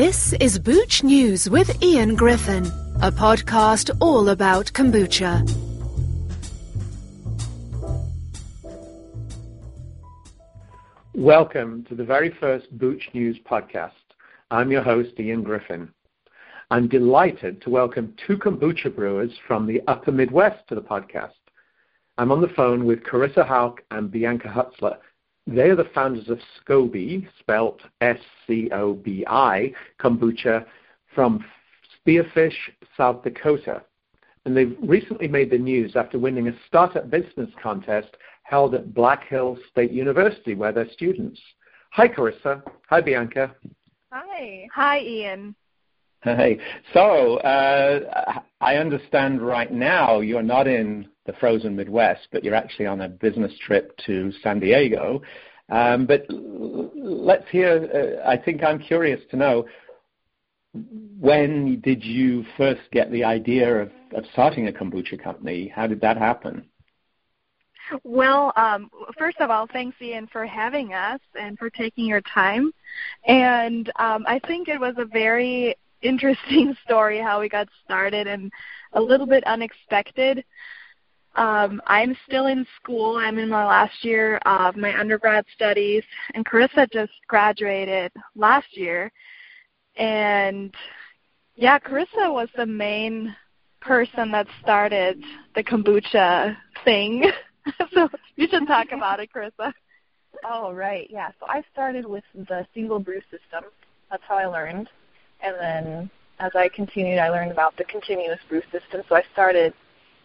This is Booch News with Ian Griffin, a podcast all about kombucha. Welcome to the very first Booch News podcast. I'm your host, Ian Griffin. I'm delighted to welcome two kombucha brewers from the upper Midwest to the podcast. I'm on the phone with Carissa Hauk and Bianca Hutzler. They are the founders of Scobi, spelt S-C-O-B-I, kombucha from Spearfish, South Dakota. And they've recently made the news after winning a startup business contest held at Black Hills State University, where they're students. Hi, Carissa. Hi, Bianca. Hi. Hi, Ian. Hey. So, uh, I understand right now you're not in the frozen Midwest, but you're actually on a business trip to San Diego. Um, but let's hear, uh, I think I'm curious to know when did you first get the idea of, of starting a kombucha company? How did that happen? Well, um, first of all, thanks, Ian, for having us and for taking your time. And um, I think it was a very interesting story how we got started and a little bit unexpected. Um, I'm still in school. I'm in my last year of my undergrad studies, and Carissa just graduated last year. And yeah, Carissa was the main person that started the kombucha thing. so you should talk about it, Carissa. Oh, right. Yeah. So I started with the single brew system. That's how I learned. And then as I continued, I learned about the continuous brew system. So I started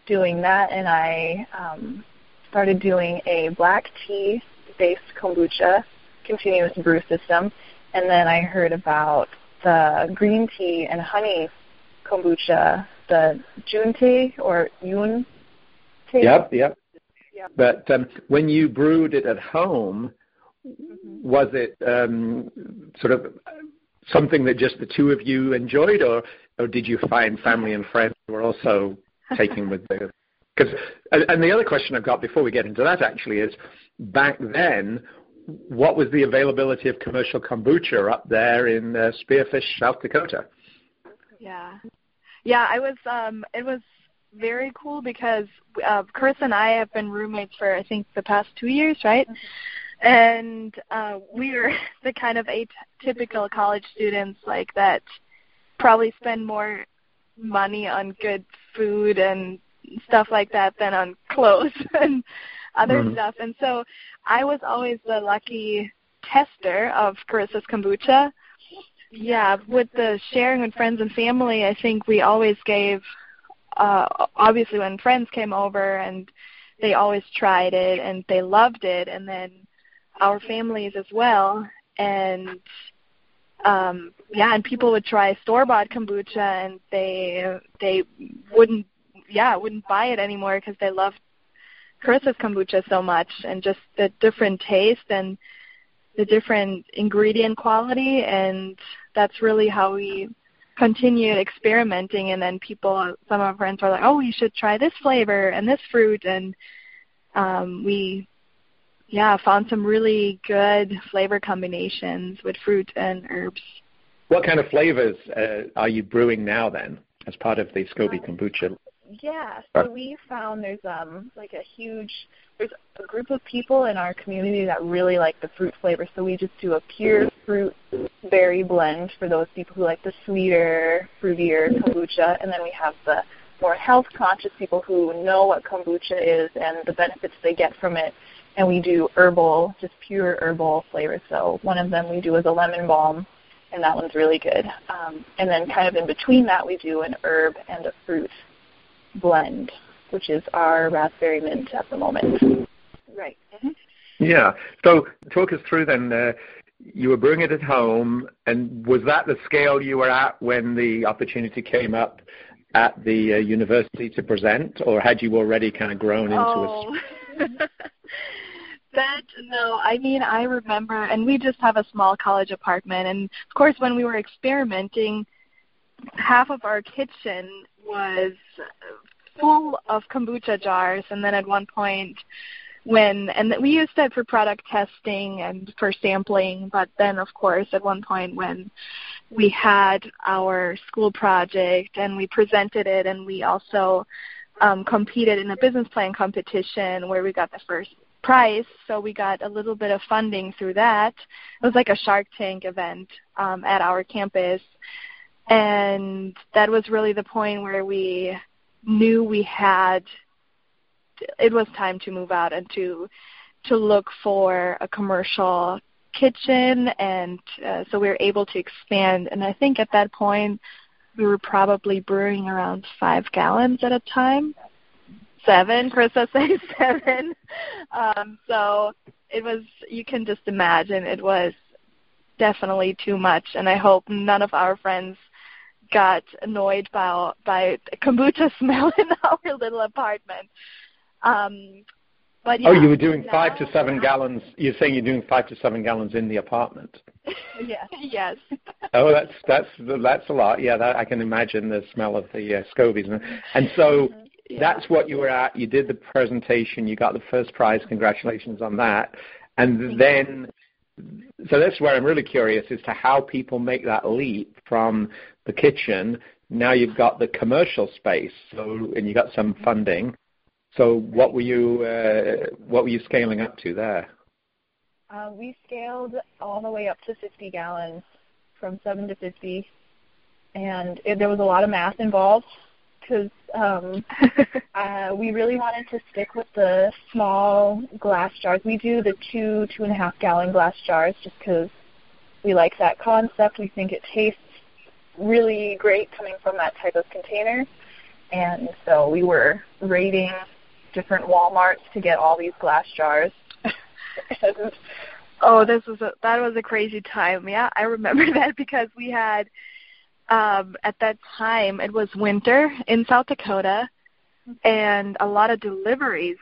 doing that, and I um, started doing a black tea based kombucha continuous brew system. And then I heard about the green tea and honey kombucha, the Jun tea or Yun tea. Yep, yep. yep. But um, when you brewed it at home, mm-hmm. was it um, sort of something that just the two of you enjoyed, or or did you find family and friends were also taking with the because and the other question I've got before we get into that actually is back then what was the availability of commercial kombucha up there in uh, Spearfish, South Dakota? Yeah, yeah, I was. Um, it was very cool because uh, Chris and I have been roommates for I think the past two years, right? And uh, we were the kind of atypical college students like that probably spend more money on good food and stuff like that than on clothes and other mm-hmm. stuff. And so I was always the lucky tester of Carissa's kombucha. Yeah, with the sharing with friends and family, I think we always gave uh obviously when friends came over and they always tried it and they loved it and then our families as well and um yeah and people would try store bought kombucha and they they wouldn't yeah wouldn't buy it anymore because they loved Carissa's kombucha so much and just the different taste and the different ingredient quality. And that's really how we continued experimenting. And then people some of our friends were like oh you should try this flavor and this fruit. And um we yeah found some really good flavor combinations with fruit and herbs what kind of flavors uh, are you brewing now then, as part of the Scobi uh, kombucha? Yeah, so we found there's um like a huge there's a group of people in our community that really like the fruit flavor. So we just do a pure fruit berry blend for those people who like the sweeter, fruitier kombucha, and then we have the more health conscious people who know what kombucha is and the benefits they get from it. And we do herbal, just pure herbal flavors. So one of them we do is a lemon balm and that one's really good. Um, and then kind of in between that, we do an herb and a fruit blend, which is our raspberry mint at the moment. Right. Mm-hmm. Yeah. So talk us through then. Uh, you were brewing it at home, and was that the scale you were at when the opportunity came up at the uh, university to present, or had you already kind of grown into oh. a? that no i mean i remember and we just have a small college apartment and of course when we were experimenting half of our kitchen was full of kombucha jars and then at one point when and we used it for product testing and for sampling but then of course at one point when we had our school project and we presented it and we also um, competed in a business plan competition where we got the first prize. So we got a little bit of funding through that. It was like a Shark Tank event um, at our campus. And that was really the point where we knew we had it was time to move out and to to look for a commercial kitchen and uh, so we were able to expand and i think at that point we were probably brewing around five gallons at a time seven Carissa says seven um, so it was you can just imagine it was definitely too much and i hope none of our friends got annoyed by by kombucha smell in our little apartment um, but yeah, oh, you were doing five to seven gallons. You're saying you're doing five to seven gallons in the apartment. yes. yes. oh, that's that's that's a lot. Yeah, that, I can imagine the smell of the uh, scobies. And so mm-hmm. Yeah. that's what you were at. You did the presentation. You got the first prize. Congratulations on that. And then, so that's where I'm really curious as to how people make that leap from the kitchen. Now you've got the commercial space, so and you got some funding so what were you uh, what were you scaling up to there? Uh, we scaled all the way up to 50 gallons, from seven to 50, and it, there was a lot of math involved because um, uh, we really wanted to stick with the small glass jars. We do the two two and a half gallon glass jars just because we like that concept. We think it tastes really great coming from that type of container. And so we were raiding different WalMarts to get all these glass jars. oh, this was a that was a crazy time. Yeah, I remember that because we had um at that time it was winter in South Dakota and a lot of deliveries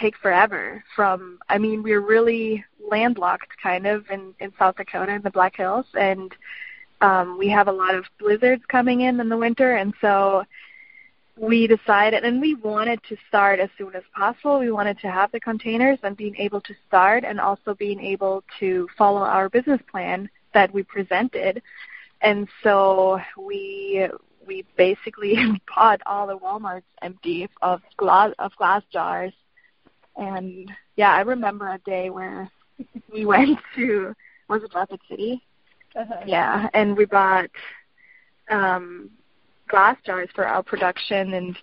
take forever from I mean we're really landlocked kind of in in South Dakota in the Black Hills and um we have a lot of blizzards coming in in the winter and so we decided, and we wanted to start as soon as possible. We wanted to have the containers and being able to start and also being able to follow our business plan that we presented. And so we we basically bought all the WalMarts empty of glass of glass jars. And yeah, I remember a day where we went to was it Rapid City? Uh-huh. Yeah, and we bought um glass jars for our production and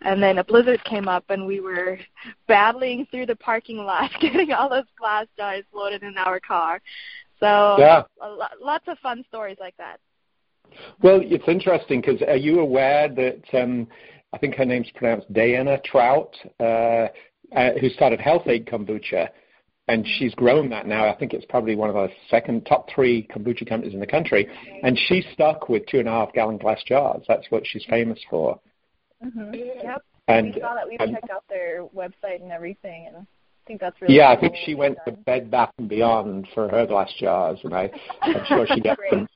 and then a blizzard came up and we were battling through the parking lot getting all those glass jars loaded in our car so yeah. Lo- lots of fun stories like that well it's interesting because are you aware that um i think her name's pronounced diana trout uh, uh, who started Health-Ade kombucha and she's grown that now. I think it's probably one of the second top three kombucha companies in the country, and she's stuck with two and a half gallon glass jars. That's what she's famous for. Mm-hmm. Yep. And we saw that. We checked out their website and everything, and I think that's really. Yeah, cool I think she went to Bed Bath and Beyond for her glass jars, and I, I'm sure she gets them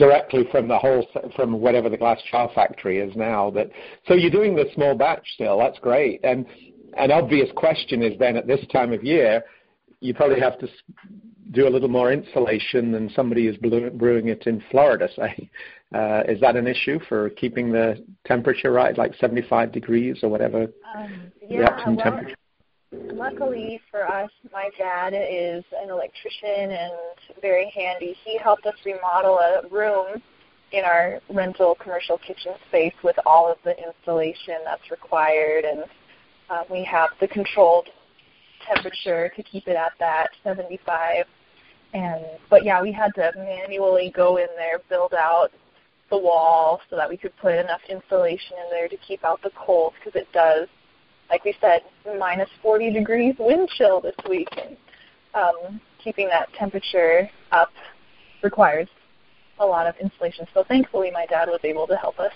directly from the whole from whatever the glass jar factory is now. But so you're doing the small batch still. That's great. And an obvious question is then at this time of year you probably have to do a little more insulation than somebody who's brewing it in Florida, say. Uh, is that an issue for keeping the temperature right, like 75 degrees or whatever um, yeah, the optimum well, temperature? Luckily for us, my dad is an electrician and very handy. He helped us remodel a room in our rental commercial kitchen space with all of the installation that's required, and uh, we have the controlled temperature to keep it at that 75. And but yeah, we had to manually go in there, build out the wall so that we could put enough insulation in there to keep out the cold because it does, like we said, minus 40 degrees wind chill this week, and um, keeping that temperature up requires a lot of insulation. So thankfully, my dad was able to help us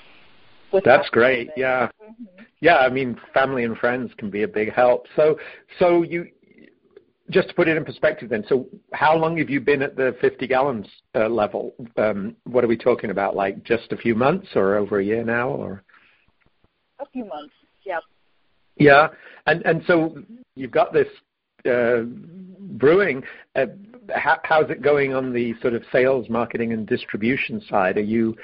that's great. Yeah. Mm-hmm. Yeah, I mean family and friends can be a big help. So so you just to put it in perspective then, so how long have you been at the 50 gallons uh, level? Um, what are we talking about? Like just a few months or over a year now or a few months. Yeah. And and so you've got this uh, brewing. Uh, how, how's it going on the sort of sales, marketing, and distribution side? Are you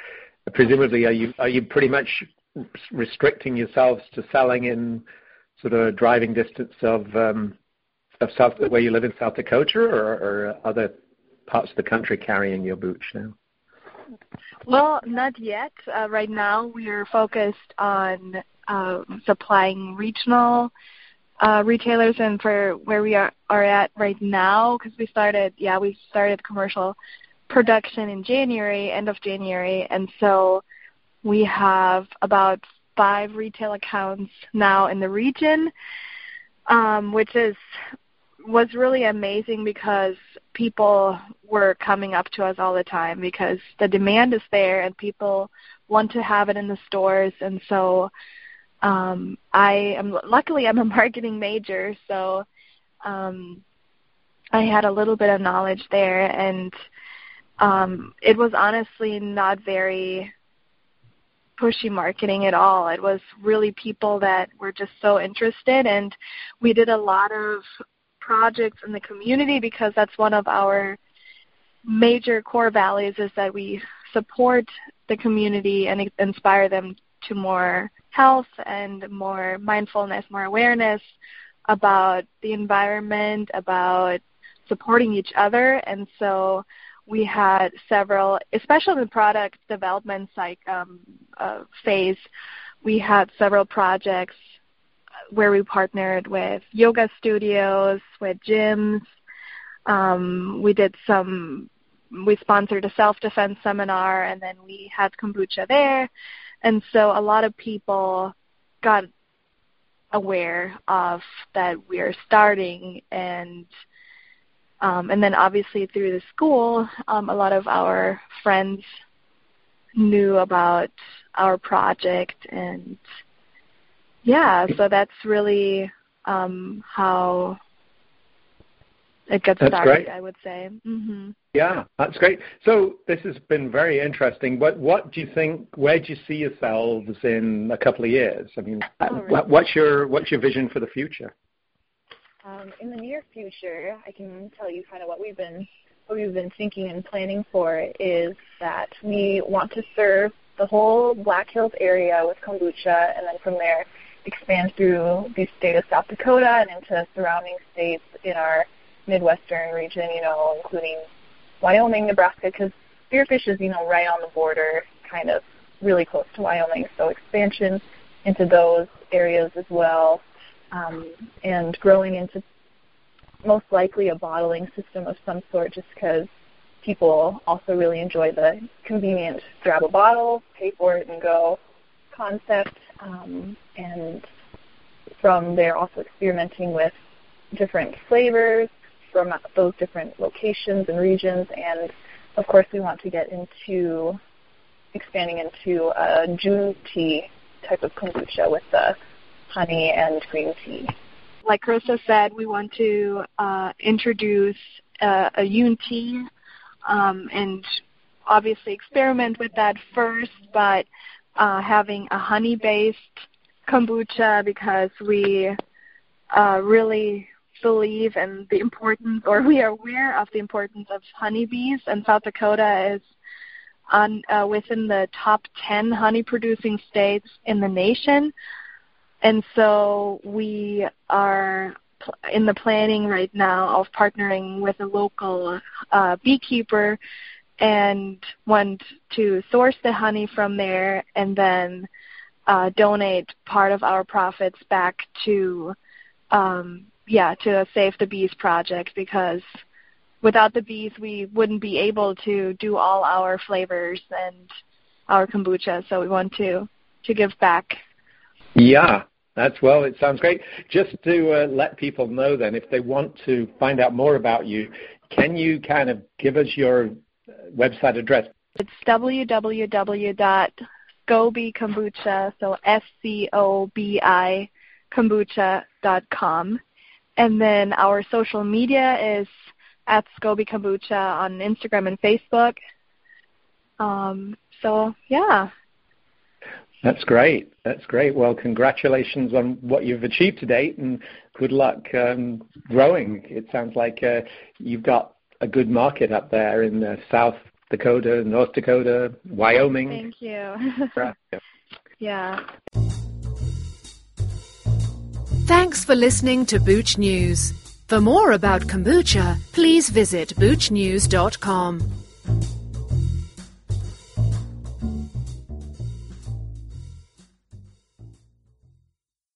presumably are you are you pretty much restricting yourselves to selling in sort of driving distance of um, of South where you live in South Dakota, or, or other parts of the country carrying your booch now? Well, not yet. Uh, right now, we are focused on uh, supplying regional uh, retailers, and for where we are, are at right now, because we started, yeah, we started commercial production in January, end of January, and so we have about five retail accounts now in the region, um, which is was really amazing because people were coming up to us all the time because the demand is there and people want to have it in the stores and so um I am luckily I'm a marketing major so um I had a little bit of knowledge there and um it was honestly not very pushy marketing at all. It was really people that were just so interested, and we did a lot of projects in the community because that's one of our major core values is that we support the community and inspire them to more health and more mindfulness, more awareness about the environment, about supporting each other. And so we had several, especially in the product development psych, um, uh, phase, we had several projects where we partnered with yoga studios, with gyms. Um, we did some, we sponsored a self-defense seminar, and then we had kombucha there. And so a lot of people got aware of that we're starting and um, and then obviously through the school, um, a lot of our friends knew about our project and yeah, so that's really um, how it gets that's started, great. I would say. Mm-hmm. Yeah, that's great. So this has been very interesting. What what do you think? Where do you see yourselves in a couple of years? I mean, oh, really? what's your what's your vision for the future? Um, in the near future, I can tell you kind of what we've been what we've been thinking and planning for is that we want to serve the whole Black Hills area with kombucha, and then from there expand through the state of South Dakota and into surrounding states in our Midwestern region, you know, including Wyoming, Nebraska, because Spearfish is, you know, right on the border, kind of really close to Wyoming. So expansion into those areas as well um, and growing into most likely a bottling system of some sort just because people also really enjoy the convenient grab a bottle, pay for it, and go concept. Um, and from there, also experimenting with different flavors from those different locations and regions. And of course, we want to get into expanding into a Jun tea type of kombucha with the honey and green tea. Like Carissa said, we want to uh, introduce uh, a Yun tea um, and obviously experiment with that first, but uh, having a honey-based kombucha because we uh, really believe in the importance, or we are aware of the importance of honeybees, and South Dakota is on uh, within the top 10 honey-producing states in the nation. And so we are in the planning right now of partnering with a local uh, beekeeper and want to source the honey from there and then uh, donate part of our profits back to um, yeah to Save the Bees project because without the bees we wouldn't be able to do all our flavors and our kombucha so we want to to give back yeah that's well, it sounds great. Just to uh, let people know then, if they want to find out more about you, can you kind of give us your uh, website address? It's www.scobi so S-C-O-B-I kombucha.com. And then our social media is at Scobi Kombucha on Instagram and Facebook. Um, so, yeah. That's great. That's great. Well, congratulations on what you've achieved to date, and good luck um, growing. It sounds like uh, you've got a good market up there in uh, South Dakota, North Dakota, Wyoming. Thank you. yeah. yeah. Thanks for listening to Booch News. For more about kombucha, please visit boochnews.com.